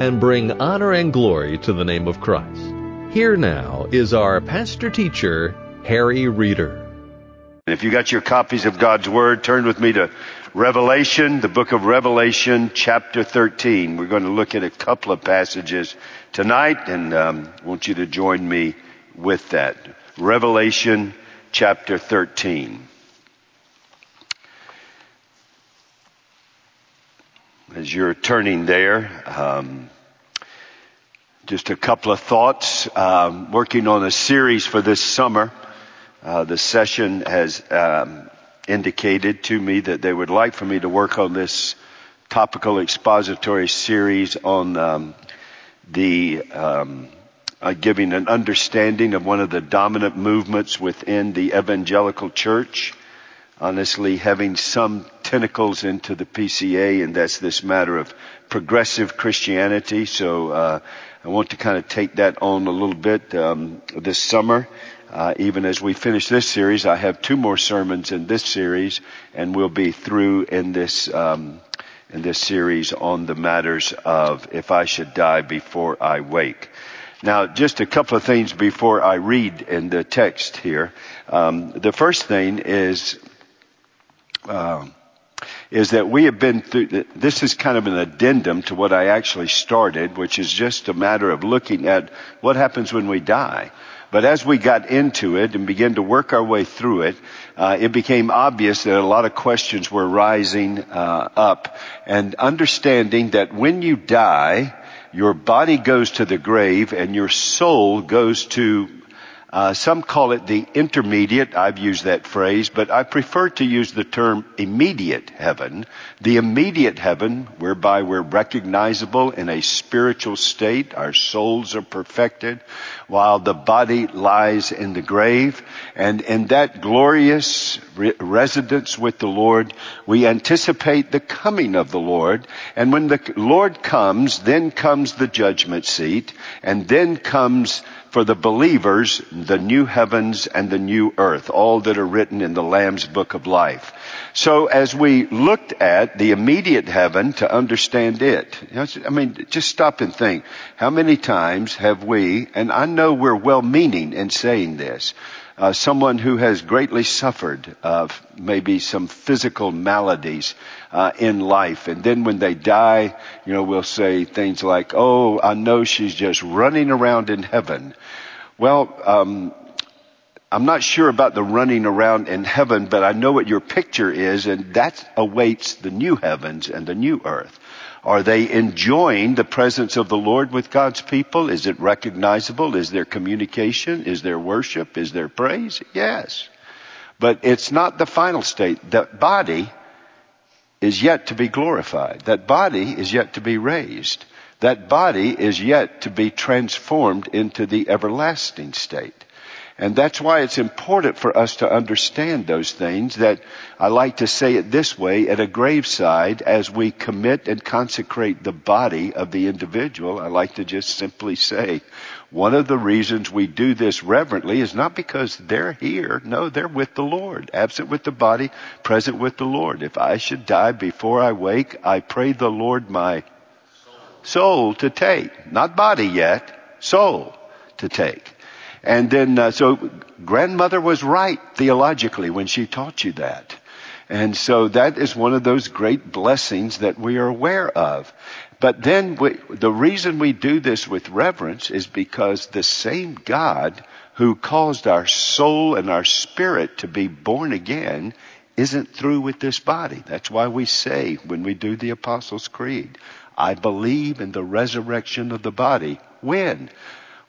and bring honor and glory to the name of Christ. Here now is our pastor teacher, Harry Reeder. If you got your copies of God's Word, turn with me to Revelation, the book of Revelation, chapter 13. We're going to look at a couple of passages tonight, and um, I want you to join me with that. Revelation, chapter 13. As you're turning there, um, just a couple of thoughts. Um, working on a series for this summer. Uh, the session has um, indicated to me that they would like for me to work on this topical expository series on um, the um, uh, giving an understanding of one of the dominant movements within the evangelical church honestly having some tentacles into the PCA, and that's this matter of progressive Christianity. So uh, I want to kind of take that on a little bit um, this summer. Uh, even as we finish this series, I have two more sermons in this series, and we'll be through in this um, in this series on the matters of if I should die before I wake. Now, just a couple of things before I read in the text here. Um, the first thing is uh, is that we have been through, this is kind of an addendum to what I actually started, which is just a matter of looking at what happens when we die. But as we got into it and began to work our way through it, uh, it became obvious that a lot of questions were rising uh, up and understanding that when you die, your body goes to the grave and your soul goes to uh, some call it the intermediate. I've used that phrase, but I prefer to use the term immediate heaven. The immediate heaven whereby we're recognizable in a spiritual state. Our souls are perfected while the body lies in the grave. And in that glorious re- residence with the Lord, we anticipate the coming of the Lord. And when the Lord comes, then comes the judgment seat and then comes for the believers the new heavens and the new earth, all that are written in the Lamb's book of life. So as we looked at the immediate heaven to understand it, I mean, just stop and think. How many times have we, and I know we're well meaning in saying this, uh, someone who has greatly suffered of maybe some physical maladies uh, in life, and then when they die, you know, we'll say things like, "Oh, I know she's just running around in heaven." Well, um, I'm not sure about the running around in heaven, but I know what your picture is, and that awaits the new heavens and the new earth. Are they enjoying the presence of the Lord with God's people? Is it recognizable? Is there communication? Is there worship? Is there praise? Yes. But it's not the final state. The body is yet to be glorified. That body is yet to be raised. That body is yet to be transformed into the everlasting state. And that's why it's important for us to understand those things that I like to say it this way at a graveside as we commit and consecrate the body of the individual. I like to just simply say one of the reasons we do this reverently is not because they're here. No, they're with the Lord. Absent with the body, present with the Lord. If I should die before I wake, I pray the Lord my soul to take. Not body yet, soul to take. And then, uh, so grandmother was right theologically when she taught you that. And so that is one of those great blessings that we are aware of. But then we, the reason we do this with reverence is because the same God who caused our soul and our spirit to be born again isn't through with this body. That's why we say when we do the Apostles' Creed, I believe in the resurrection of the body. When?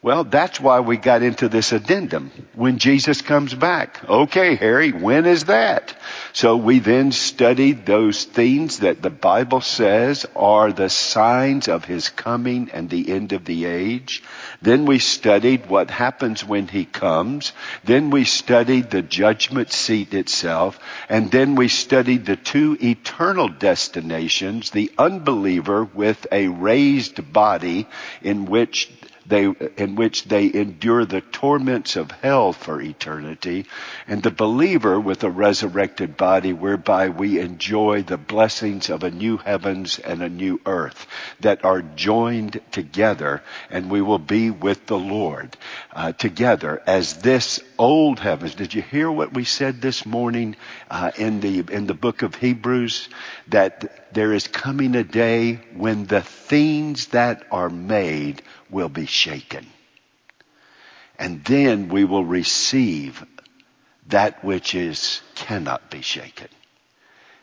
Well, that's why we got into this addendum. When Jesus comes back. Okay, Harry, when is that? So we then studied those things that the Bible says are the signs of His coming and the end of the age. Then we studied what happens when He comes. Then we studied the judgment seat itself. And then we studied the two eternal destinations, the unbeliever with a raised body in which they, in which they endure the torments of hell for eternity, and the believer with a resurrected body whereby we enjoy the blessings of a new heavens and a new earth that are joined together, and we will be with the Lord uh, together as this old heavens. Did you hear what we said this morning uh, in the in the book of Hebrews? That there is coming a day when the things that are made will be shaken. And then we will receive that which is cannot be shaken.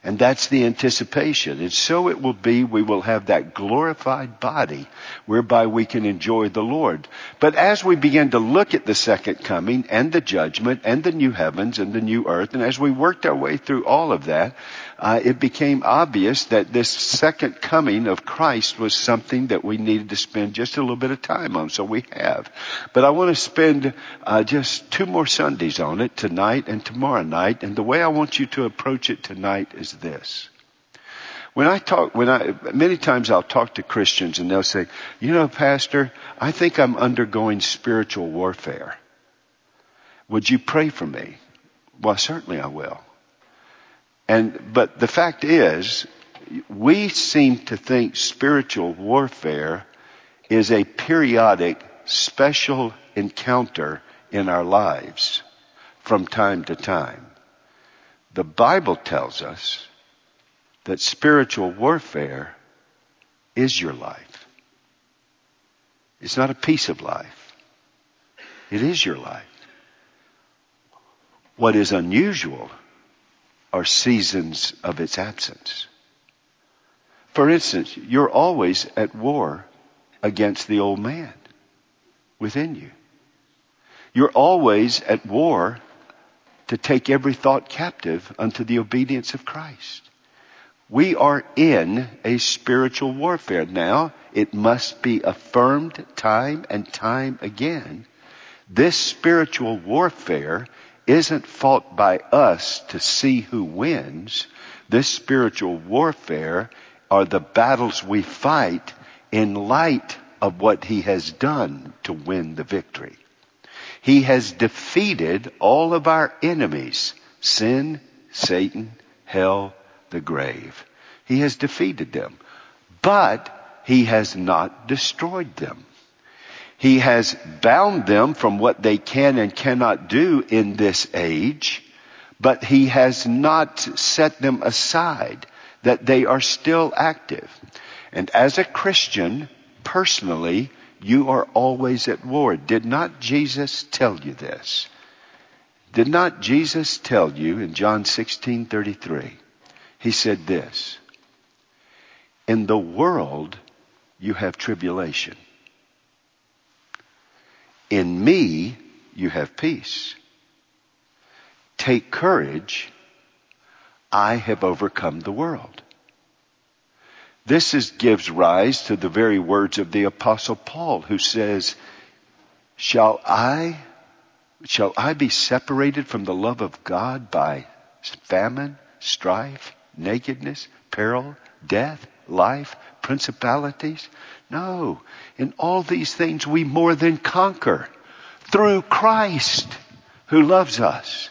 And that's the anticipation. And so it will be, we will have that glorified body whereby we can enjoy the Lord. But as we begin to look at the second coming and the judgment and the new heavens and the new earth, and as we worked our way through all of that, uh, it became obvious that this second coming of Christ was something that we needed to spend just a little bit of time on. So we have. But I want to spend uh, just two more Sundays on it tonight and tomorrow night. And the way I want you to approach it tonight is this. When I talk, when I, many times I'll talk to Christians and they'll say, you know, pastor, I think I'm undergoing spiritual warfare. Would you pray for me? Well, certainly I will. And, but the fact is, we seem to think spiritual warfare is a periodic special encounter in our lives from time to time. The Bible tells us that spiritual warfare is your life. It's not a piece of life. It is your life. What is unusual are seasons of its absence. For instance, you're always at war against the old man within you. You're always at war to take every thought captive unto the obedience of Christ. We are in a spiritual warfare. Now, it must be affirmed time and time again. This spiritual warfare isn't fought by us to see who wins. This spiritual warfare are the battles we fight in light of what he has done to win the victory. He has defeated all of our enemies, sin, Satan, hell, the grave. He has defeated them, but he has not destroyed them. He has bound them from what they can and cannot do in this age, but he has not set them aside, that they are still active. And as a Christian, personally, you are always at war. Did not Jesus tell you this? Did not Jesus tell you in John 16:33? He said this, "In the world you have tribulation, in me you have peace. Take courage. I have overcome the world. This is, gives rise to the very words of the apostle Paul who says, shall I, shall I be separated from the love of God by famine, strife, nakedness, peril, death, life, principalities? No. In all these things we more than conquer through Christ who loves us.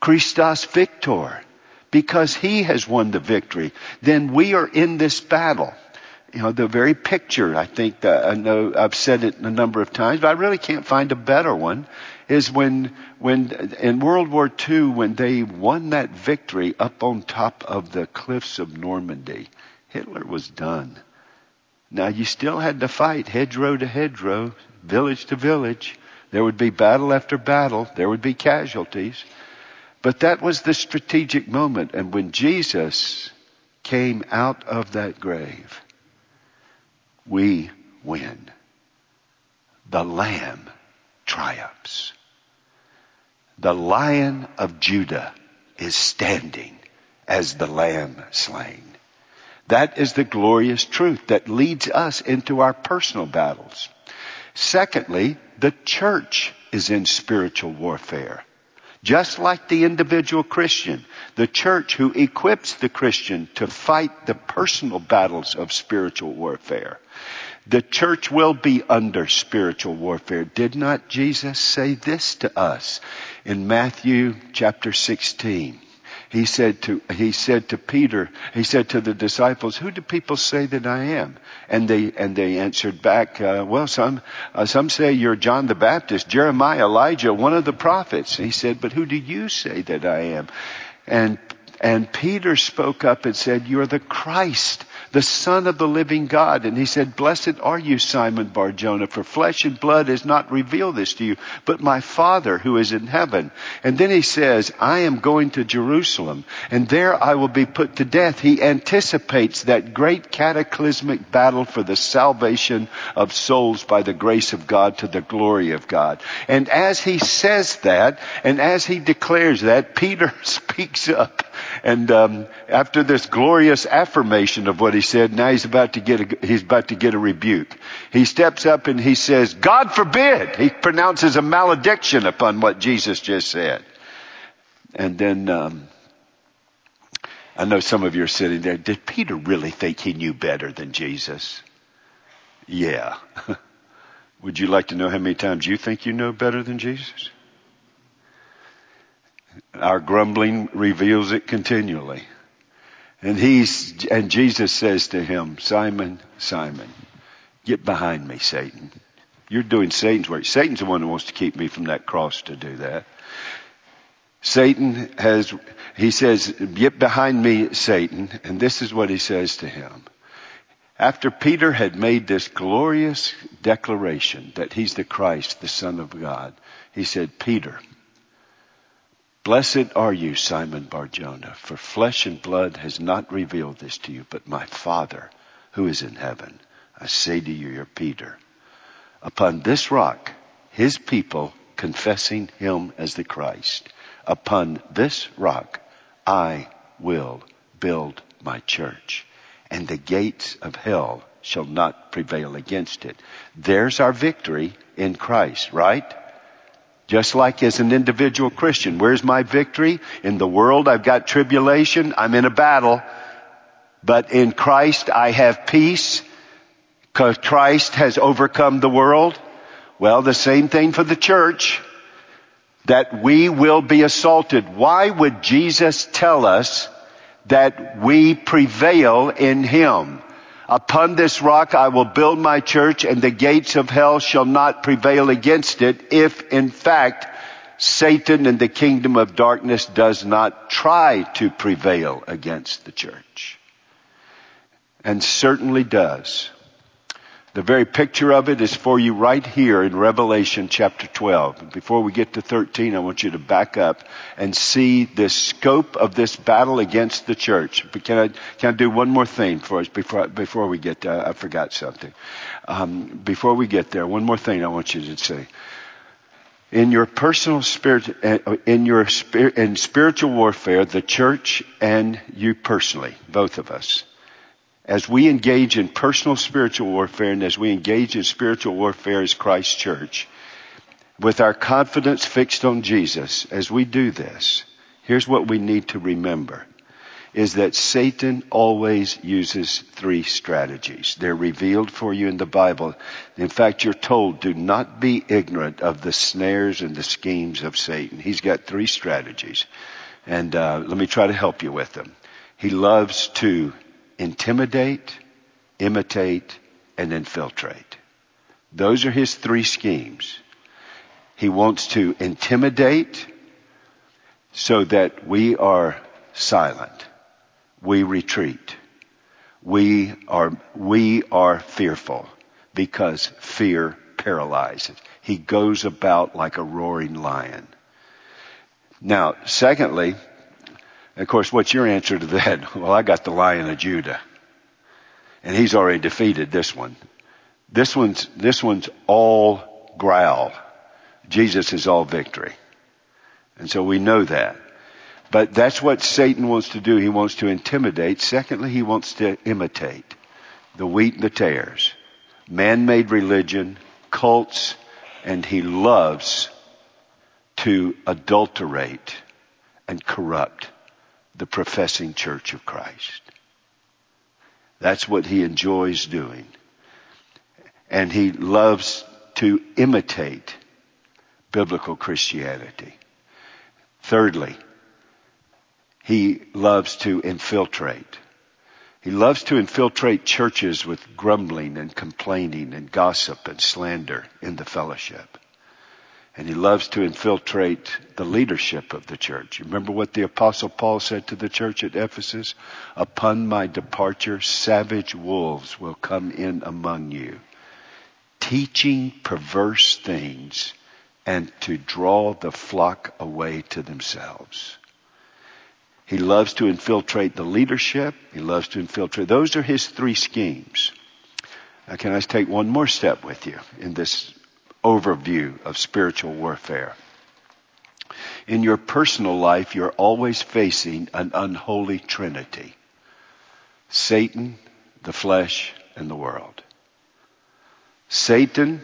Christus Victor. Because he has won the victory. Then we are in this battle. You know, the very picture, I think that I know I've said it a number of times, but I really can't find a better one, is when, when, in World War II, when they won that victory up on top of the cliffs of Normandy, Hitler was done. Now you still had to fight hedgerow to hedgerow, village to village. There would be battle after battle. There would be casualties. But that was the strategic moment. And when Jesus came out of that grave, we win. the Lamb triumphs. The Lion of Judah is standing as the Lamb slain. That is the glorious truth that leads us into our personal battles. Secondly, the church is in spiritual warfare. Just like the individual Christian, the church who equips the Christian to fight the personal battles of spiritual warfare. The church will be under spiritual warfare. Did not Jesus say this to us in Matthew chapter 16? He said to, he said to Peter, he said to the disciples, who do people say that I am? And they, and they answered back, uh, well, some, uh, some say you're John the Baptist, Jeremiah, Elijah, one of the prophets. He said, but who do you say that I am? And, and Peter spoke up and said, you're the Christ the Son of the living God. And he said, Blessed are you, Simon Barjona, for flesh and blood has not revealed this to you, but my Father who is in heaven. And then he says, I am going to Jerusalem, and there I will be put to death. He anticipates that great cataclysmic battle for the salvation of souls by the grace of God to the glory of God. And as he says that, and as he declares that, Peter speaks up and um, after this glorious affirmation of what he said, now he's about to get a, he's about to get a rebuke. He steps up and he says, "God forbid!" He pronounces a malediction upon what Jesus just said. And then um, I know some of you are sitting there. Did Peter really think he knew better than Jesus? Yeah. Would you like to know how many times you think you know better than Jesus? Our grumbling reveals it continually. And he's, and Jesus says to him, Simon, Simon, get behind me, Satan. You're doing Satan's work. Satan's the one who wants to keep me from that cross to do that. Satan has, he says, get behind me, Satan. And this is what he says to him. After Peter had made this glorious declaration that he's the Christ, the Son of God, he said, Peter, Blessed are you, Simon Barjona, for flesh and blood has not revealed this to you, but my Father who is in heaven. I say to you, you're Peter. Upon this rock, his people confessing him as the Christ, upon this rock, I will build my church, and the gates of hell shall not prevail against it. There's our victory in Christ, right? Just like as an individual Christian, where's my victory? In the world I've got tribulation, I'm in a battle, but in Christ I have peace, because Christ has overcome the world. Well, the same thing for the church, that we will be assaulted. Why would Jesus tell us that we prevail in Him? Upon this rock I will build my church and the gates of hell shall not prevail against it if in fact Satan and the kingdom of darkness does not try to prevail against the church. And certainly does. The very picture of it is for you right here in Revelation chapter 12. Before we get to 13, I want you to back up and see the scope of this battle against the church. But can I, can I do one more thing for us before, before we get there? I forgot something. Um, before we get there, one more thing I want you to say. In your personal spirit, uh, in your spirit, in spiritual warfare, the church and you personally, both of us, as we engage in personal spiritual warfare and as we engage in spiritual warfare as Christ's church, with our confidence fixed on Jesus, as we do this, here's what we need to remember is that Satan always uses three strategies. They're revealed for you in the Bible. In fact, you're told, do not be ignorant of the snares and the schemes of Satan. He's got three strategies. And uh, let me try to help you with them. He loves to intimidate, imitate, and infiltrate. Those are his three schemes. He wants to intimidate so that we are silent. We retreat. We are, we are fearful because fear paralyzes. He goes about like a roaring lion. Now, secondly, of course, what's your answer to that? Well, I got the Lion of Judah. And he's already defeated this one. This one's, this one's all growl. Jesus is all victory. And so we know that. But that's what Satan wants to do. He wants to intimidate. Secondly, he wants to imitate the wheat and the tares. Man-made religion, cults, and he loves to adulterate and corrupt the professing church of Christ. That's what he enjoys doing. And he loves to imitate biblical Christianity. Thirdly, he loves to infiltrate. He loves to infiltrate churches with grumbling and complaining and gossip and slander in the fellowship. And he loves to infiltrate the leadership of the church. You remember what the apostle Paul said to the church at Ephesus? Upon my departure, savage wolves will come in among you, teaching perverse things and to draw the flock away to themselves. He loves to infiltrate the leadership. He loves to infiltrate. Those are his three schemes. Now, can I take one more step with you in this overview of spiritual warfare? In your personal life, you're always facing an unholy trinity. Satan, the flesh, and the world. Satan,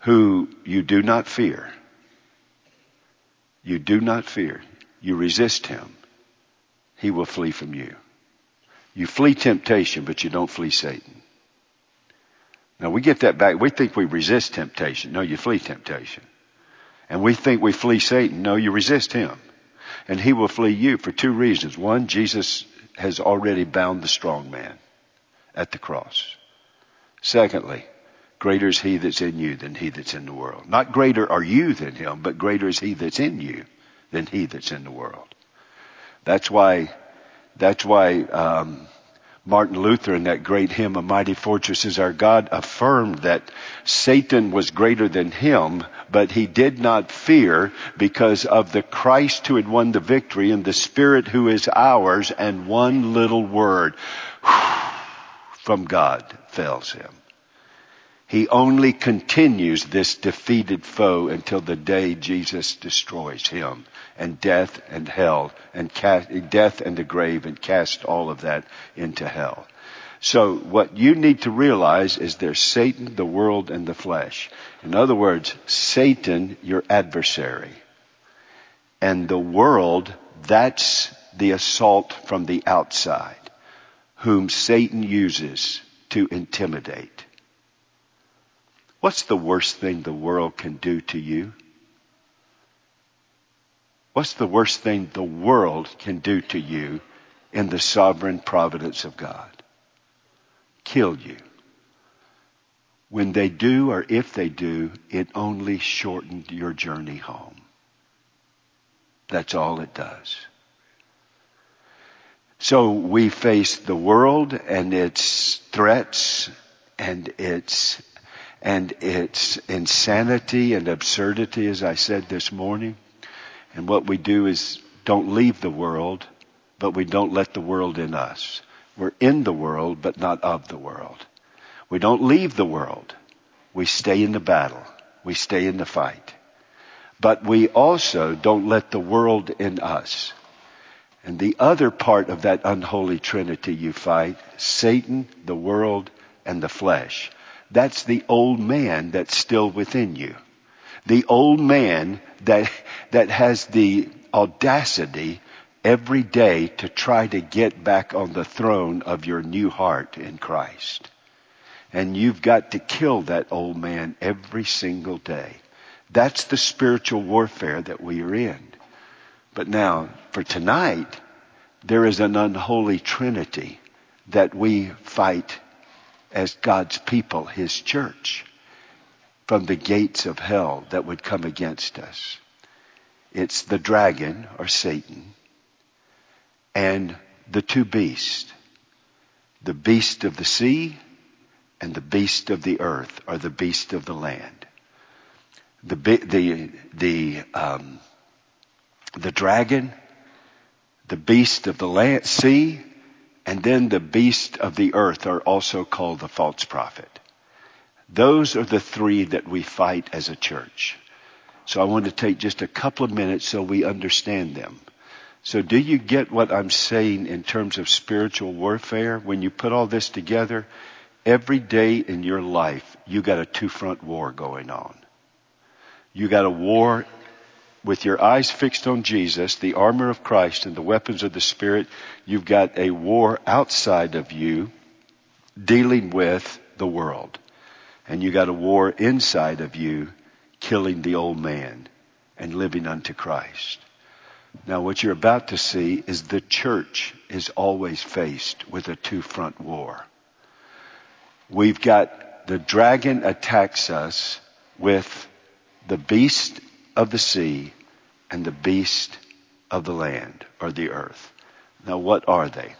who you do not fear. You do not fear you resist him, he will flee from you. You flee temptation, but you don't flee Satan. Now we get that back. We think we resist temptation. No, you flee temptation. And we think we flee Satan. No, you resist him. And he will flee you for two reasons. One, Jesus has already bound the strong man at the cross. Secondly, greater is he that's in you than he that's in the world. Not greater are you than him, but greater is he that's in you than he that's in the world. That's why, that's why, um, Martin Luther in that great hymn, A Mighty Fortress is Our God, affirmed that Satan was greater than him, but he did not fear because of the Christ who had won the victory and the Spirit who is ours and one little word from God fails him. He only continues this defeated foe until the day Jesus destroys him and death and hell and cast, death and the grave and cast all of that into hell. So what you need to realize is there's Satan, the world, and the flesh. In other words, Satan, your adversary. And the world, that's the assault from the outside, whom Satan uses to intimidate. What's the worst thing the world can do to you? What's the worst thing the world can do to you in the sovereign providence of God? Kill you. When they do, or if they do, it only shortened your journey home. That's all it does. So we face the world and its threats and its and its insanity and absurdity, as I said this morning. And what we do is don't leave the world, but we don't let the world in us. We're in the world, but not of the world. We don't leave the world. We stay in the battle. We stay in the fight. But we also don't let the world in us. And the other part of that unholy trinity you fight, Satan, the world, and the flesh. That's the old man that's still within you. The old man that, that has the audacity every day to try to get back on the throne of your new heart in Christ. And you've got to kill that old man every single day. That's the spiritual warfare that we are in. But now, for tonight, there is an unholy trinity that we fight as God's people, His church, from the gates of hell that would come against us. It's the dragon or Satan and the two beasts. The beast of the sea and the beast of the earth or the beast of the land. The, the, the, um, the dragon, the beast of the land, sea, and then the beast of the earth are also called the false prophet. Those are the three that we fight as a church. So I want to take just a couple of minutes so we understand them. So do you get what I'm saying in terms of spiritual warfare? When you put all this together, every day in your life, you got a two front war going on. You got a war with your eyes fixed on Jesus, the armor of Christ and the weapons of the Spirit. You've got a war outside of you dealing with the world. And you got a war inside of you killing the old man and living unto Christ. Now what you're about to see is the church is always faced with a two front war. We've got the dragon attacks us with the beast of the sea and the beast of the land or the earth. Now what are they?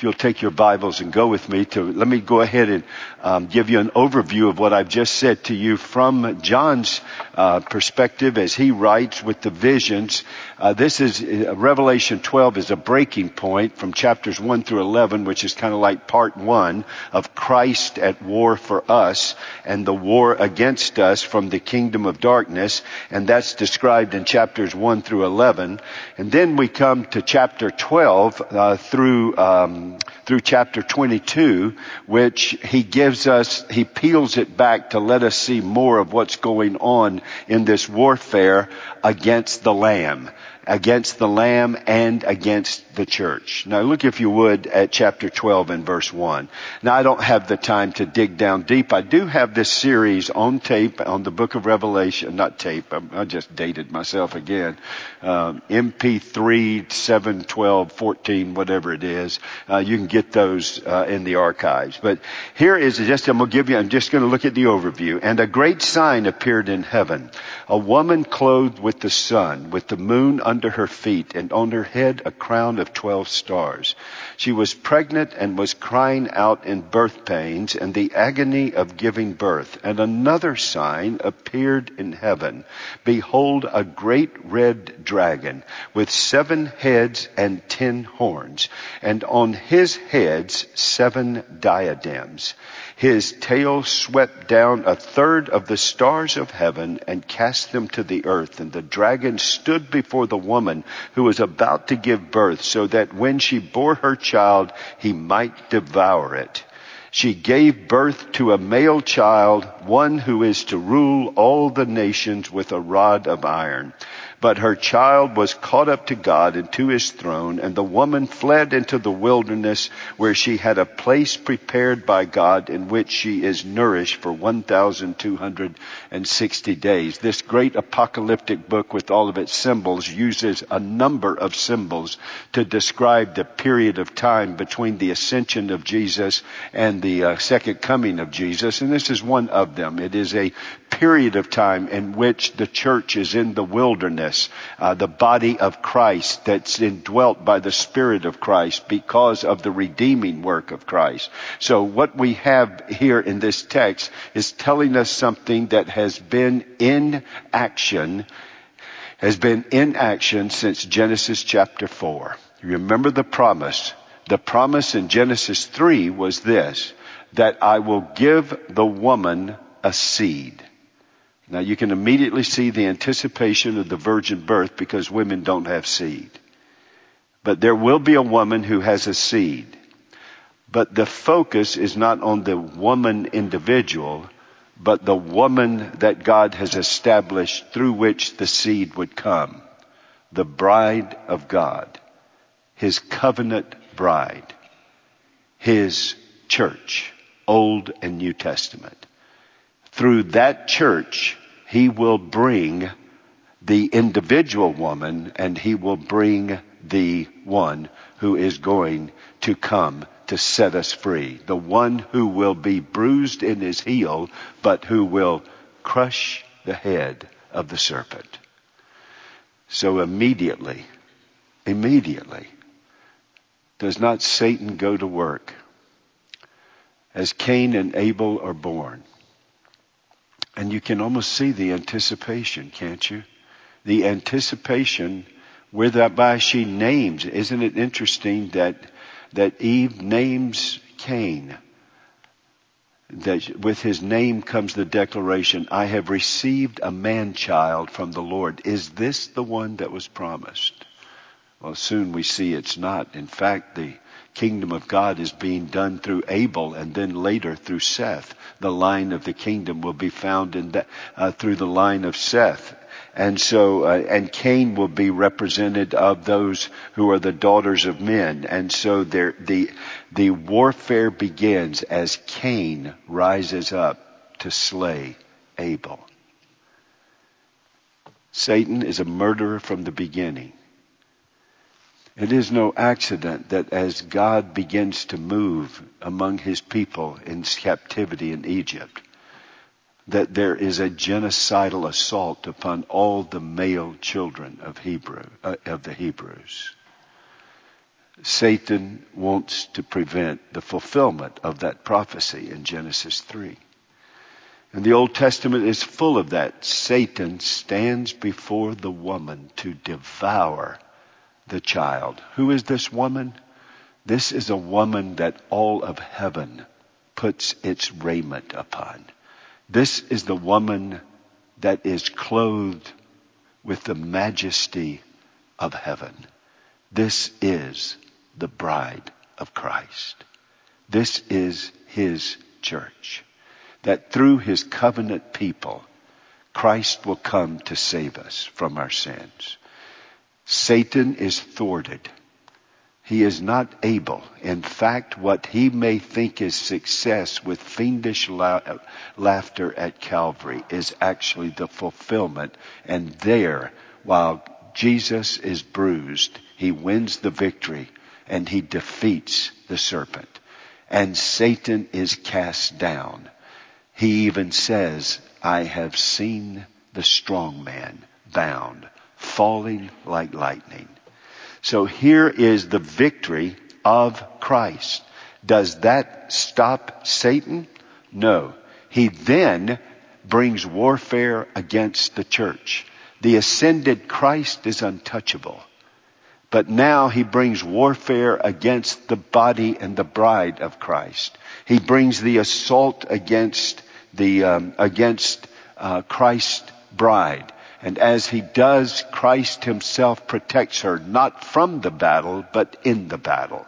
If you'll take your Bibles and go with me to, let me go ahead and um, give you an overview of what I've just said to you from John's uh, perspective as he writes with the visions. Uh, this is uh, Revelation 12 is a breaking point from chapters 1 through 11, which is kind of like part one of Christ at war for us and the war against us from the kingdom of darkness, and that's described in chapters 1 through 11. And then we come to chapter 12 uh, through um, through chapter 22, which he gives us, he peels it back to let us see more of what's going on in this warfare against the Lamb against the Lamb and against the church. Now look if you would at chapter 12 and verse 1. Now I don't have the time to dig down deep. I do have this series on tape on the book of Revelation, not tape, I, just dated myself again. Um, MP3, 7, 12, 14, whatever it is. Uh, you can get those uh, in the archives. But here is just, I'm going to give you, I'm just going to look at the overview. And a great sign appeared in heaven. A woman clothed with the sun, with the moon under her feet and on her head a crown of twelve stars. She was pregnant and was crying out in birth pains and the agony of giving birth. And another sign appeared in heaven. Behold, a great red dragon with seven heads and ten horns, and on his heads seven diadems. His tail swept down a third of the stars of heaven and cast them to the earth. And the dragon stood before the woman who was about to give birth so that when she bore her child, he might devour it. She gave birth to a male child, one who is to rule all the nations with a rod of iron. But her child was caught up to God and to his throne, and the woman fled into the wilderness where she had a place prepared by God in which she is nourished for 1,260 days. This great apocalyptic book with all of its symbols uses a number of symbols to describe the period of time between the ascension of Jesus and the uh, second coming of Jesus, and this is one of them. It is a period of time in which the church is in the wilderness, uh, the body of Christ that's indwelt by the Spirit of Christ because of the redeeming work of Christ. So what we have here in this text is telling us something that has been in action, has been in action since Genesis chapter 4. Remember the promise. The promise in Genesis 3 was this, that I will give the woman a seed. Now you can immediately see the anticipation of the virgin birth because women don't have seed. But there will be a woman who has a seed. But the focus is not on the woman individual, but the woman that God has established through which the seed would come. The bride of God. His covenant bride. His church. Old and New Testament. Through that church, he will bring the individual woman and he will bring the one who is going to come to set us free. The one who will be bruised in his heel, but who will crush the head of the serpent. So immediately, immediately, does not Satan go to work as Cain and Abel are born? And you can almost see the anticipation, can't you? The anticipation whereby she names. Isn't it interesting that, that Eve names Cain? that with his name comes the declaration, I have received a man child from the Lord. Is this the one that was promised? Well, soon we see it's not. In fact, the kingdom of God is being done through Abel and then later through Seth. The line of the kingdom will be found in that, uh, through the line of Seth. And so, uh, and Cain will be represented of those who are the daughters of men. And so there, the, the warfare begins as Cain rises up to slay Abel. Satan is a murderer from the beginning. It is no accident that as God begins to move among his people in captivity in Egypt, that there is a genocidal assault upon all the male children of Hebrew uh, of the Hebrews. Satan wants to prevent the fulfillment of that prophecy in Genesis 3. And the Old Testament is full of that. Satan stands before the woman to devour the child. Who is this woman? This is a woman that all of heaven puts its raiment upon. This is the woman that is clothed with the majesty of heaven. This is the bride of Christ. This is his church. That through his covenant people, Christ will come to save us from our sins. Satan is thwarted. He is not able. In fact, what he may think is success with fiendish la- laughter at Calvary is actually the fulfillment. And there, while Jesus is bruised, he wins the victory and he defeats the serpent. And Satan is cast down. He even says, I have seen the strong man bound, falling like lightning. So here is the victory of Christ. Does that stop Satan? No. He then brings warfare against the church. The ascended Christ is untouchable. But now he brings warfare against the body and the bride of Christ. He brings the assault against the um, against uh, Christ's bride. And as he does, Christ himself protects her, not from the battle, but in the battle.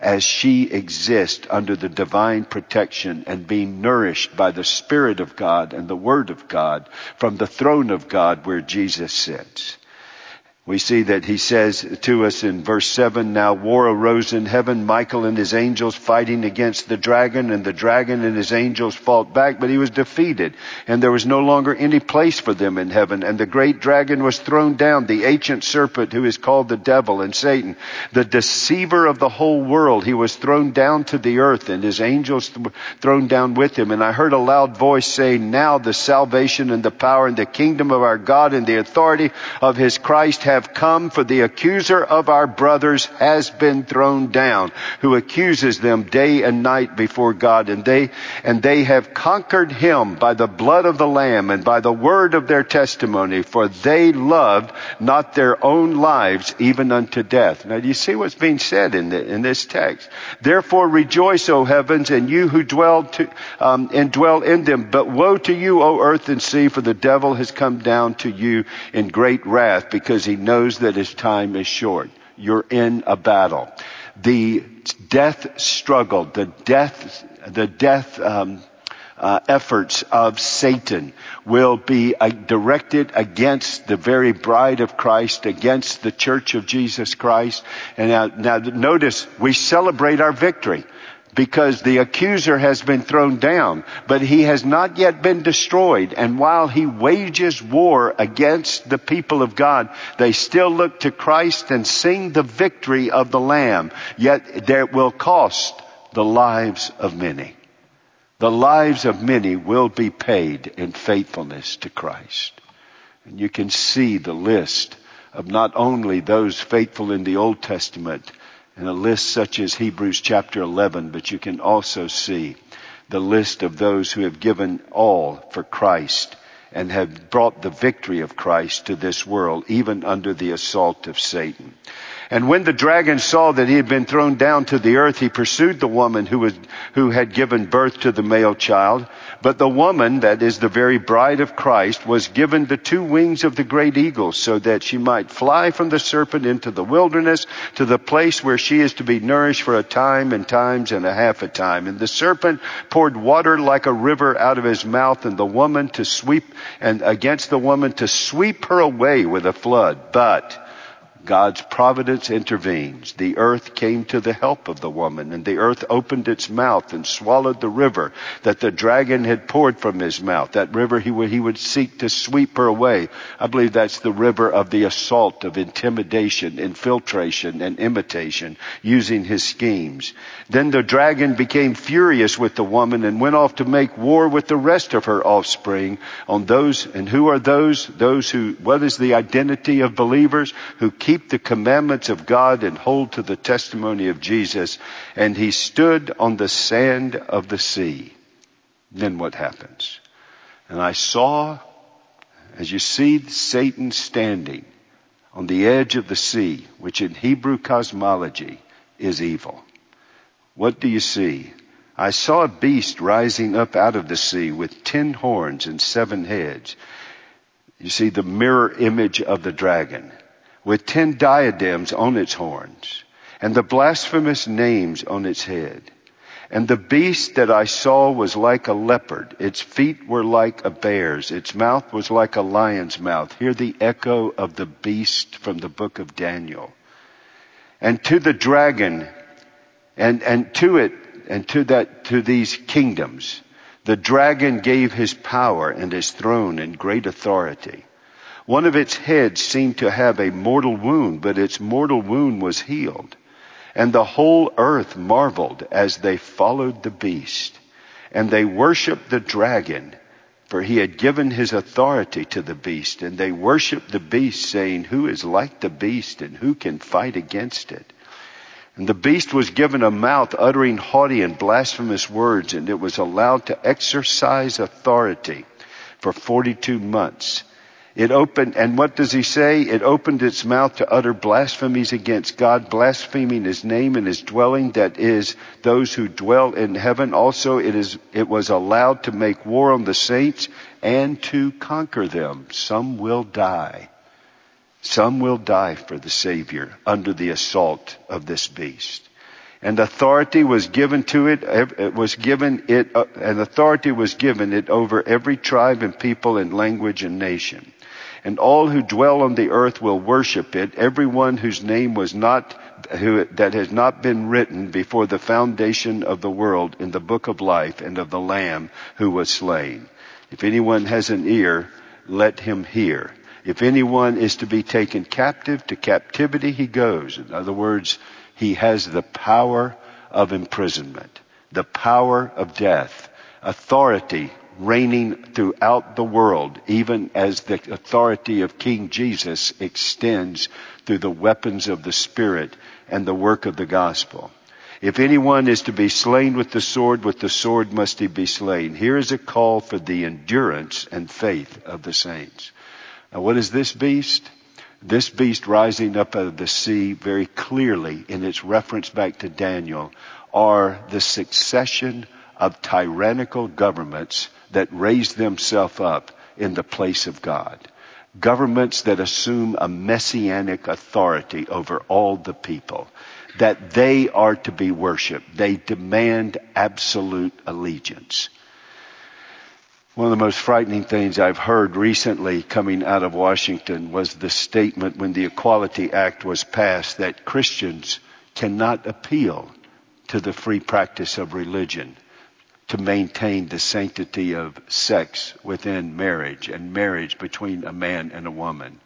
As she exists under the divine protection and being nourished by the Spirit of God and the Word of God from the throne of God where Jesus sits. We see that he says to us in verse 7, now war arose in heaven, Michael and his angels fighting against the dragon, and the dragon and his angels fought back, but he was defeated, and there was no longer any place for them in heaven, and the great dragon was thrown down, the ancient serpent who is called the devil and Satan, the deceiver of the whole world. He was thrown down to the earth, and his angels th- thrown down with him, and I heard a loud voice saying, now the salvation and the power and the kingdom of our God and the authority of his Christ have come for the accuser of our brothers has been thrown down who accuses them day and night before God and they and they have conquered him by the blood of the lamb and by the word of their testimony for they loved not their own lives even unto death. Now do you see what's being said in, the, in this text? Therefore rejoice O heavens and you who dwell to, um, and dwell in them but woe to you O earth and sea for the devil has come down to you in great wrath because he knows that his time is short. You're in a battle. The death struggle, the death, the death, um, uh, efforts of Satan will be uh, directed against the very bride of Christ, against the church of Jesus Christ. And now, now notice we celebrate our victory because the accuser has been thrown down, but he has not yet been destroyed. And while he wages war against the people of God, they still look to Christ and sing the victory of the Lamb. Yet there will cost the lives of many. The lives of many will be paid in faithfulness to Christ. And you can see the list of not only those faithful in the Old Testament, in a list such as Hebrews chapter 11, but you can also see the list of those who have given all for Christ and have brought the victory of Christ to this world, even under the assault of Satan. And when the dragon saw that he had been thrown down to the earth, he pursued the woman who was, who had given birth to the male child. But the woman, that is the very bride of Christ, was given the two wings of the great eagle so that she might fly from the serpent into the wilderness to the place where she is to be nourished for a time and times and a half a time. And the serpent poured water like a river out of his mouth and the woman to sweep and against the woman to sweep her away with a flood. But God's providence intervenes. The earth came to the help of the woman, and the earth opened its mouth and swallowed the river that the dragon had poured from his mouth. That river he would, he would seek to sweep her away. I believe that's the river of the assault, of intimidation, infiltration, and imitation, using his schemes. Then the dragon became furious with the woman and went off to make war with the rest of her offspring on those, and who are those? Those who, what is the identity of believers? Who keep keep the commandments of God and hold to the testimony of Jesus. And he stood on the sand of the sea. Then what happens? And I saw, as you see Satan standing on the edge of the sea, which in Hebrew cosmology is evil. What do you see? I saw a beast rising up out of the sea with ten horns and seven heads. You see the mirror image of the dragon with ten diadems on its horns and the blasphemous names on its head. And the beast that I saw was like a leopard. Its feet were like a bear's. Its mouth was like a lion's mouth. Hear the echo of the beast from the book of Daniel. And to the dragon and, and to it and to that, to these kingdoms, the dragon gave his power and his throne and great authority. One of its heads seemed to have a mortal wound, but its mortal wound was healed. And the whole earth marveled as they followed the beast. And they worshiped the dragon, for he had given his authority to the beast. And they worshiped the beast, saying, Who is like the beast, and who can fight against it? And the beast was given a mouth uttering haughty and blasphemous words, and it was allowed to exercise authority for 42 months. It opened, and what does he say? It opened its mouth to utter blasphemies against God, blaspheming his name and his dwelling, that is, those who dwell in heaven. Also, it is, it was allowed to make war on the saints and to conquer them. Some will die. Some will die for the Savior under the assault of this beast. And authority was given to it, it was given it, uh, and authority was given it over every tribe and people and language and nation and all who dwell on the earth will worship it, everyone whose name was not, who, that has not been written before the foundation of the world in the book of life and of the Lamb who was slain. If anyone has an ear, let him hear. If anyone is to be taken captive, to captivity he goes. In other words, he has the power of imprisonment, the power of death, authority reigning throughout the world, even as the authority of King Jesus extends through the weapons of the Spirit and the work of the gospel. If anyone is to be slain with the sword, with the sword must he be slain. Here is a call for the endurance and faith of the saints. Now what is this beast? This beast rising up out of the sea very clearly in its reference back to Daniel are the succession of tyrannical governments that raise themselves up in the place of God. Governments that assume a messianic authority over all the people. That they are to be worshiped. They demand absolute allegiance. One of the most frightening things I've heard recently coming out of Washington was the statement when the Equality Act was passed that Christians cannot appeal to the free practice of religion to maintain the sanctity of sex within marriage and marriage between a man and a woman.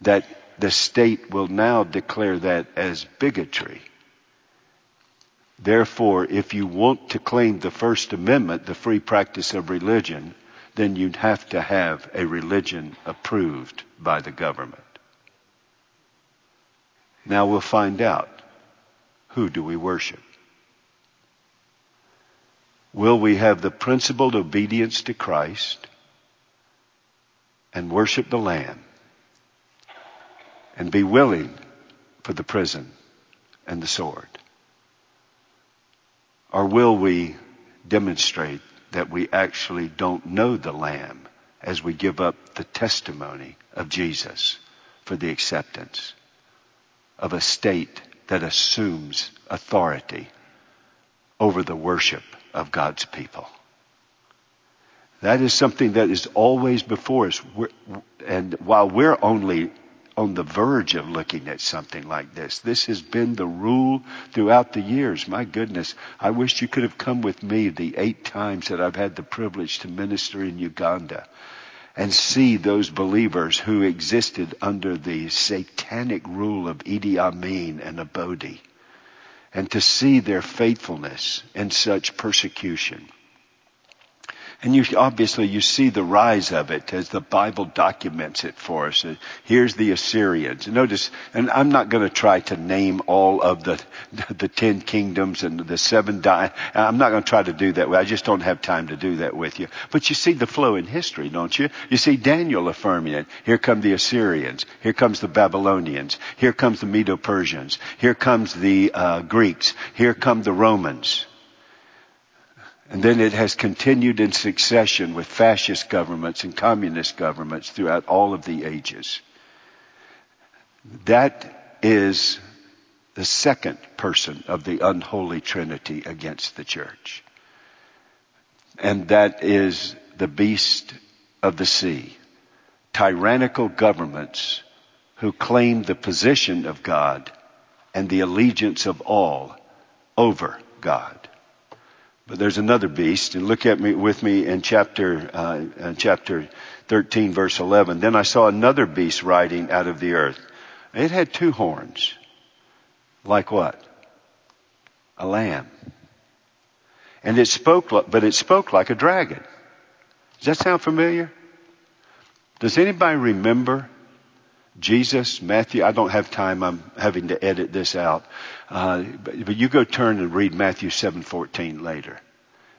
That the state will now declare that as bigotry. Therefore, if you want to claim the First Amendment, the free practice of religion, then you'd have to have a religion approved by the government. Now we'll find out who do we worship? Will we have the principled obedience to Christ and worship the Lamb and be willing for the prison and the sword? Or will we demonstrate that we actually don't know the Lamb as we give up the testimony of Jesus for the acceptance of a state that assumes authority over the worship of God's people. That is something that is always before us. We're, and while we're only on the verge of looking at something like this. This has been the rule throughout the years. My goodness, I wish you could have come with me the eight times that I've had the privilege to minister in Uganda and see those believers who existed under the satanic rule of Idi Amin and Obote and to see their faithfulness in such persecution. And you, obviously you see the rise of it as the Bible documents it for us. Here's the Assyrians. Notice, and I'm not going to try to name all of the, the ten kingdoms and the seven di- I'm not going to try to do that. I just don't have time to do that with you. But you see the flow in history, don't you? You see Daniel affirming it. Here come the Assyrians. Here comes the Babylonians. Here comes the Medo-Persians. Here comes the uh, Greeks. Here come the Romans. And then it has continued in succession with fascist governments and communist governments throughout all of the ages. That is the second person of the unholy trinity against the church. And that is the beast of the sea. Tyrannical governments who claim the position of God and the allegiance of all over God. But there's another beast, and look at me with me in chapter uh, chapter 13, verse 11. Then I saw another beast riding out of the earth. It had two horns, like what? A lamb. And it spoke, but it spoke like a dragon. Does that sound familiar? Does anybody remember Jesus, Matthew, I don't have time. I'm having to edit this out. Uh, but, but you go turn and read Matthew 7:14 later.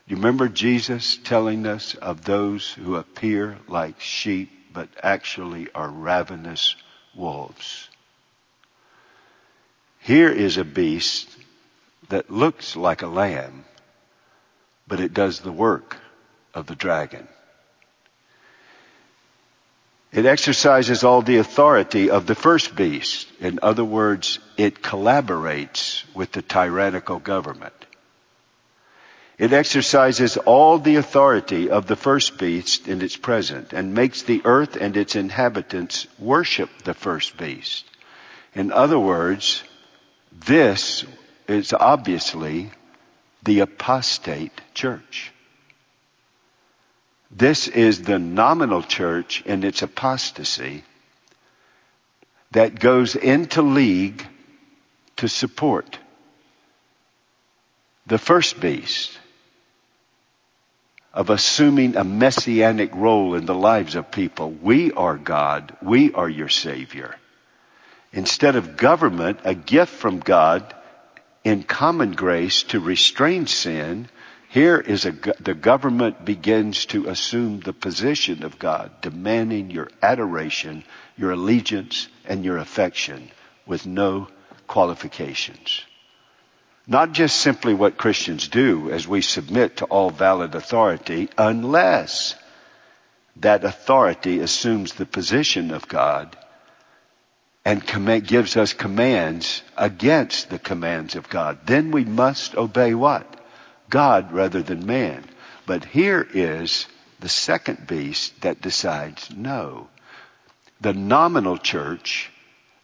Do you remember Jesus telling us of those who appear like sheep but actually are ravenous wolves. Here is a beast that looks like a lamb, but it does the work of the dragon. It exercises all the authority of the first beast. In other words, it collaborates with the tyrannical government. It exercises all the authority of the first beast in its present and makes the earth and its inhabitants worship the first beast. In other words, this is obviously the apostate church. This is the nominal church in its apostasy that goes into league to support the first beast of assuming a messianic role in the lives of people. We are God. We are your Savior. Instead of government, a gift from God in common grace to restrain sin, here is a, the government begins to assume the position of God, demanding your adoration, your allegiance, and your affection with no qualifications. Not just simply what Christians do as we submit to all valid authority, unless that authority assumes the position of God and command, gives us commands against the commands of God. Then we must obey what? God rather than man. But here is the second beast that decides no. The nominal church,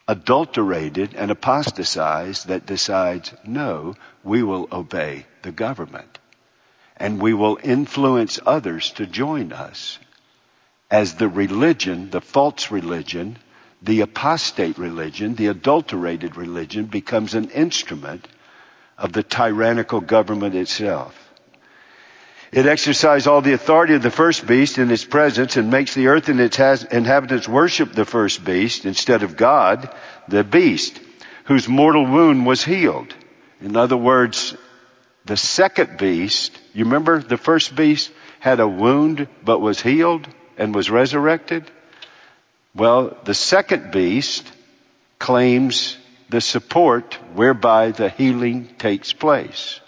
adulterated and apostatized, that decides no, we will obey the government. And we will influence others to join us as the religion, the false religion, the apostate religion, the adulterated religion becomes an instrument of the tyrannical government itself. It exercised all the authority of the first beast in its presence and makes the earth and its inhabitants worship the first beast instead of God, the beast, whose mortal wound was healed. In other words, the second beast, you remember the first beast had a wound but was healed and was resurrected? Well, the second beast claims the support whereby the healing takes place.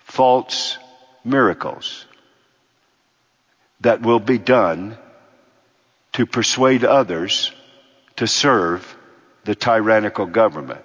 False miracles that will be done to persuade others to serve the tyrannical government.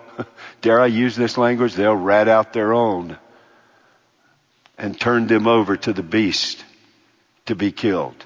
dare I use this language? They'll rat out their own and turn them over to the beast to be killed.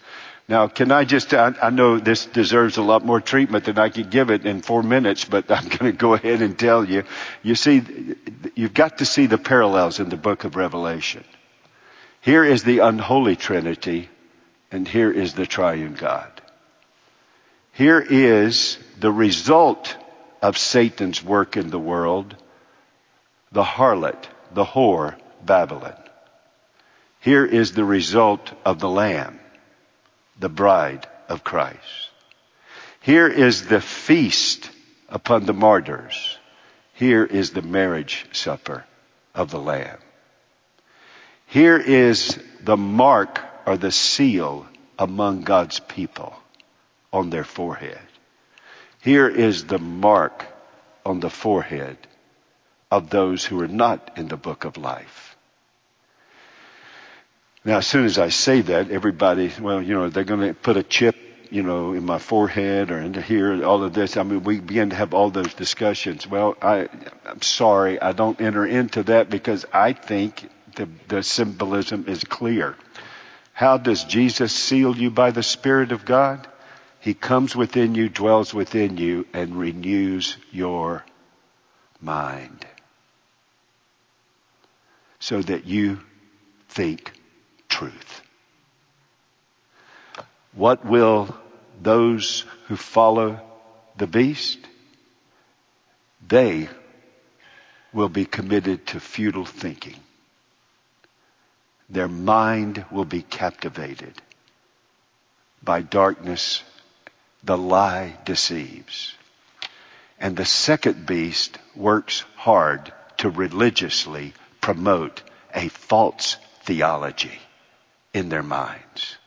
Now, can I just, I, I, know this deserves a lot more treatment than I could give it in four minutes, but I'm going to go ahead and tell you. You see, you've got to see the parallels in the book of Revelation. Here is the unholy Trinity, and here is the triune God. Here is the result of Satan's work in the world, the harlot, the whore, Babylon. Here is the result of the Lamb the bride of Christ. Here is the feast upon the martyrs. Here is the marriage supper of the Lamb. Here is the mark or the seal among God's people on their forehead. Here is the mark on the forehead of those who are not in the book of life. Now, as soon as I say that, everybody, well, you know, they're going to put a chip, you know, in my forehead or into here, all of this. I mean, we begin to have all those discussions. Well, I, I'm sorry, I don't enter into that because I think the, the symbolism is clear. How does Jesus seal you by the Spirit of God? He comes within you, dwells within you, and renews your mind so that you think truth. What will those who follow the beast? They will be committed to futile thinking. Their mind will be captivated by darkness. The lie deceives. And the second beast works hard to religiously promote a false theology in their minds.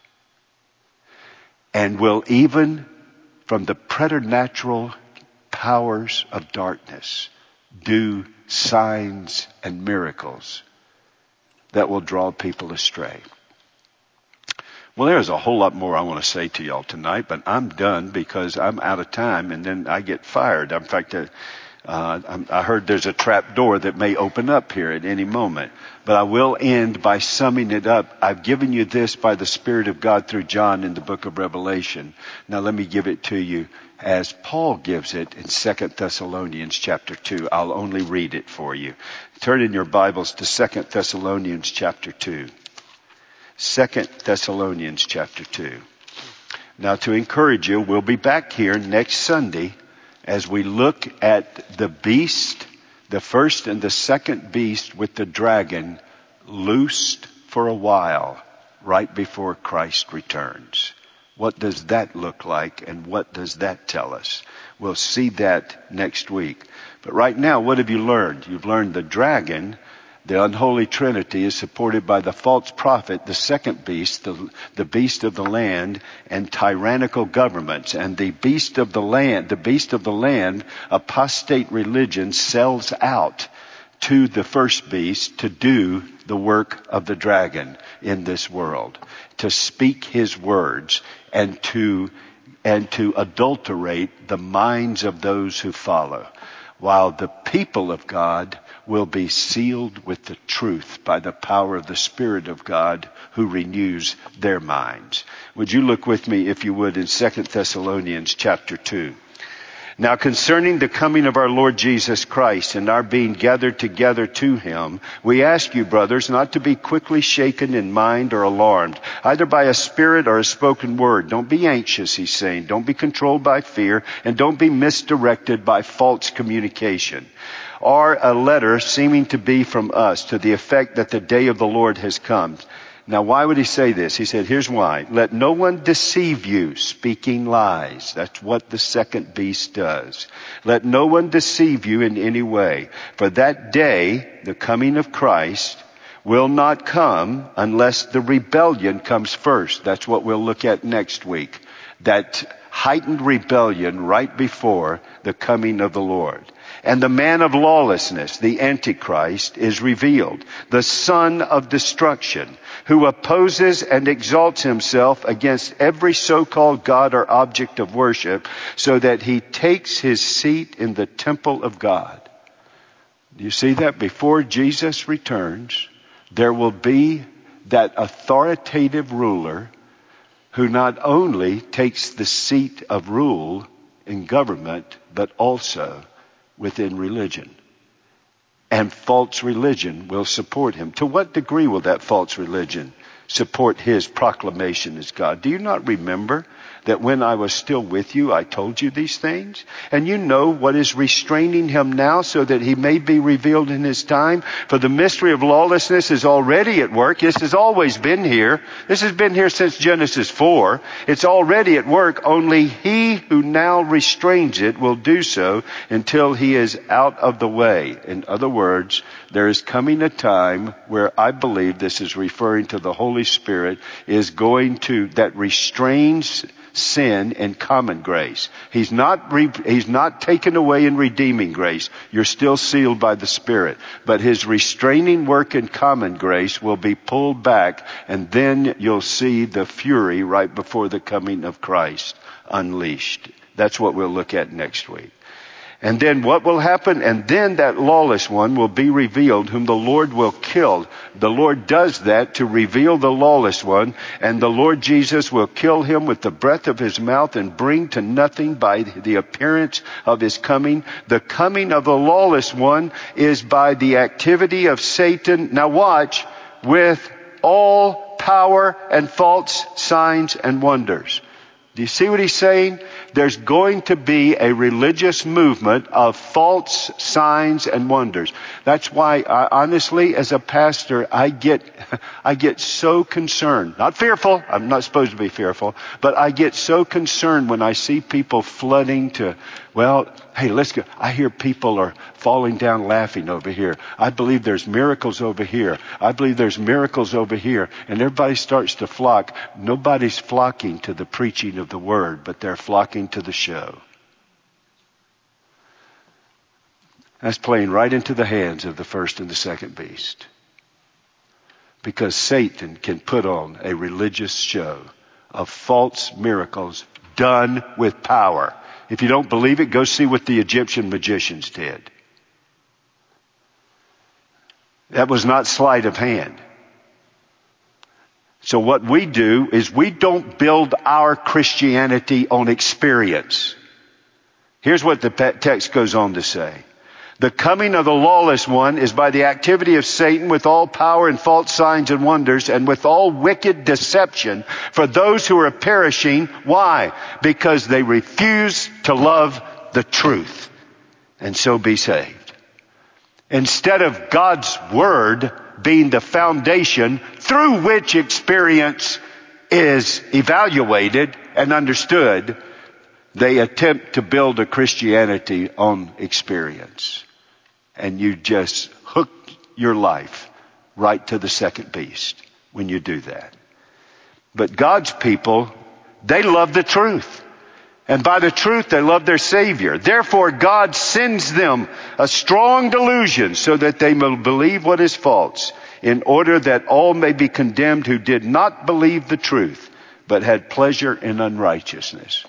And will even from the preternatural powers of darkness do signs and miracles that will draw people astray. Well, there's a whole lot more I want to say to y'all tonight, but I'm done because I'm out of time and then I get fired. In fact, uh, uh, I heard there's a trap door that may open up here at any moment. But I will end by summing it up. I've given you this by the Spirit of God through John in the book of Revelation. Now let me give it to you as Paul gives it in 2 Thessalonians chapter 2. I'll only read it for you. Turn in your Bibles to 2 Thessalonians chapter 2. 2 Thessalonians chapter 2. Now to encourage you, we'll be back here next Sunday as we look at the beast, the first and the second beast with the dragon loosed for a while right before Christ returns. What does that look like and what does that tell us? We'll see that next week. But right now, what have you learned? You've learned the dragon the unholy trinity is supported by the false prophet, the second beast, the, the beast of the land, and tyrannical governments. And the beast of the land, the beast of the land, apostate religion sells out to the first beast to do the work of the dragon in this world, to speak his words and to, and to adulterate the minds of those who follow. while the people of God will be sealed with the truth by the power of the Spirit of God who renews their minds. Would you look with me, if you would, in 2 Thessalonians chapter 2. Now concerning the coming of our Lord Jesus Christ and our being gathered together to Him, we ask you, brothers, not to be quickly shaken in mind or alarmed, either by a spirit or a spoken word. Don't be anxious, he's saying. Don't be controlled by fear and don't be misdirected by false communication or a letter seeming to be from us to the effect that the day of the Lord has come. Now, why would he say this? He said, here's why. Let no one deceive you, speaking lies. That's what the second beast does. Let no one deceive you in any way. For that day, the coming of Christ, will not come unless the rebellion comes first. That's what we'll look at next week. That heightened rebellion right before the coming of the Lord. And the man of lawlessness, the Antichrist, is revealed, the son of destruction, who opposes and exalts himself against every so-called God or object of worship, so that he takes his seat in the temple of God. Do you see that? Before Jesus returns, there will be that authoritative ruler who not only takes the seat of rule in government, but also within religion. And false religion will support him. To what degree will that false religion support his proclamation as God? Do you not remember that when I was still with you, I told you these things? And you know what is restraining him now so that he may be revealed in his time? For the mystery of lawlessness is already at work. This has always been here. This has been here since Genesis 4. It's already at work. Only he who now restrains it will do so until he is out of the way. In other words, there is coming a time where I believe this is referring to the Holy Spirit is going to, that restrains sin and common grace. He's not, re, he's not taken away in redeeming grace. You're still sealed by the Spirit. But his restraining work in common grace will be pulled back and then you'll see the fury right before the coming of Christ unleashed. That's what we'll look at next week. And then what will happen? And then that lawless one will be revealed whom the Lord will kill. The Lord does that to reveal the lawless one and the Lord Jesus will kill him with the breath of his mouth and bring to nothing by the appearance of his coming. The coming of the lawless one is by the activity of Satan. Now watch with all power and false signs and wonders. Do you see what he's saying? There's going to be a religious movement of false signs and wonders. That's why, I, honestly, as a pastor, I get, I get so concerned. Not fearful. I'm not supposed to be fearful, but I get so concerned when I see people flooding to well, hey, let's go. I hear people are falling down laughing over here. I believe there's miracles over here. I believe there's miracles over here. And everybody starts to flock. Nobody's flocking to the preaching of the word, but they're flocking to the show. That's playing right into the hands of the first and the second beast. Because Satan can put on a religious show of false miracles done with power if you don't believe it, go see what the Egyptian magicians did. That was not sleight of hand. So what we do is we don't build our Christianity on experience. Here's what the text goes on to say. The coming of the lawless one is by the activity of Satan with all power and false signs and wonders and with all wicked deception for those who are perishing. Why? Because they refuse to love the truth and so be saved. Instead of God's word being the foundation through which experience is evaluated and understood, they attempt to build a Christianity on experience. And you just hook your life right to the second beast when you do that. But God's people, they love the truth. And by the truth, they love their Savior. Therefore, God sends them a strong delusion so that they may believe what is false, in order that all may be condemned who did not believe the truth, but had pleasure in unrighteousness.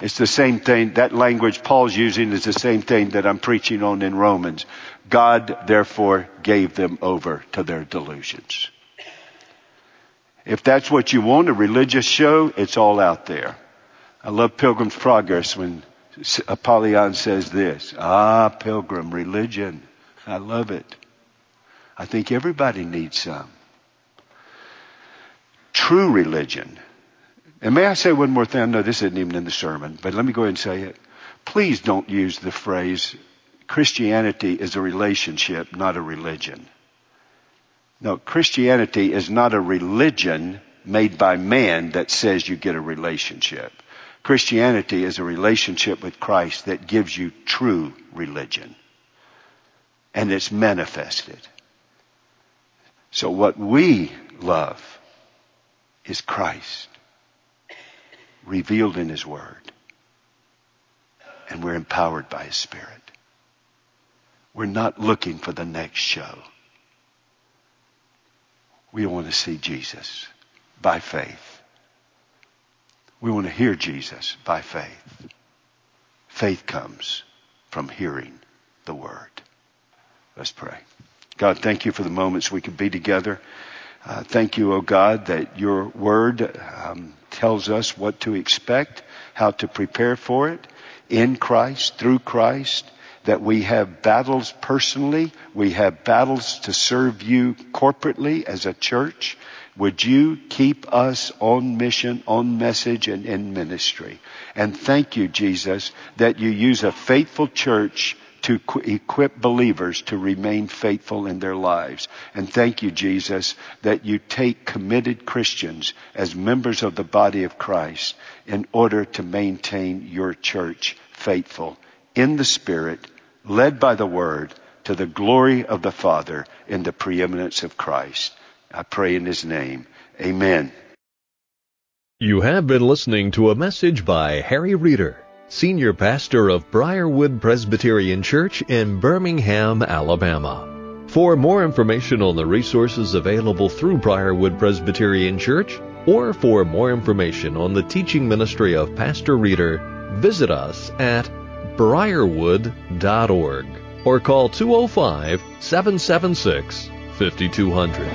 It's the same thing, that language Paul's using is the same thing that I'm preaching on in Romans. God therefore gave them over to their delusions. If that's what you want, a religious show, it's all out there. I love Pilgrim's Progress when Apollyon says this. Ah, Pilgrim, religion. I love it. I think everybody needs some. True religion and may I say one more thing? Know this isn't even in the sermon, but let me go ahead and say it. Please don't use the phrase Christianity is a relationship, not a religion. No, Christianity is not a religion made by man that says you get a relationship. Christianity is a relationship with Christ that gives you true religion. And it's manifested. So what we love is Christ revealed in His Word. And we're empowered by His Spirit. We're not looking for the next show. We want to see Jesus by faith. We want to hear Jesus by faith. Faith comes from hearing the Word. Let's pray. God, thank you for the moments we could be together. Uh, thank you, O oh God, that your Word um, tells us what to expect, how to prepare for it in Christ, through Christ, that we have battles personally, we have battles to serve you corporately as a church. Would you keep us on mission, on message, and in ministry? And thank you, Jesus, that you use a faithful church to equip believers to remain faithful in their lives. And thank you, Jesus, that you take committed Christians as members of the body of Christ in order to maintain your church faithful in the Spirit, led by the Word, to the glory of the Father in the preeminence of Christ. I pray in His name. Amen. You have been listening to a message by Harry Reeder Senior Pastor of Briarwood Presbyterian Church in Birmingham, Alabama. For more information on the resources available through Briarwood Presbyterian Church, or for more information on the teaching ministry of Pastor Reeder, visit us at briarwood.org or call 205 776 5200.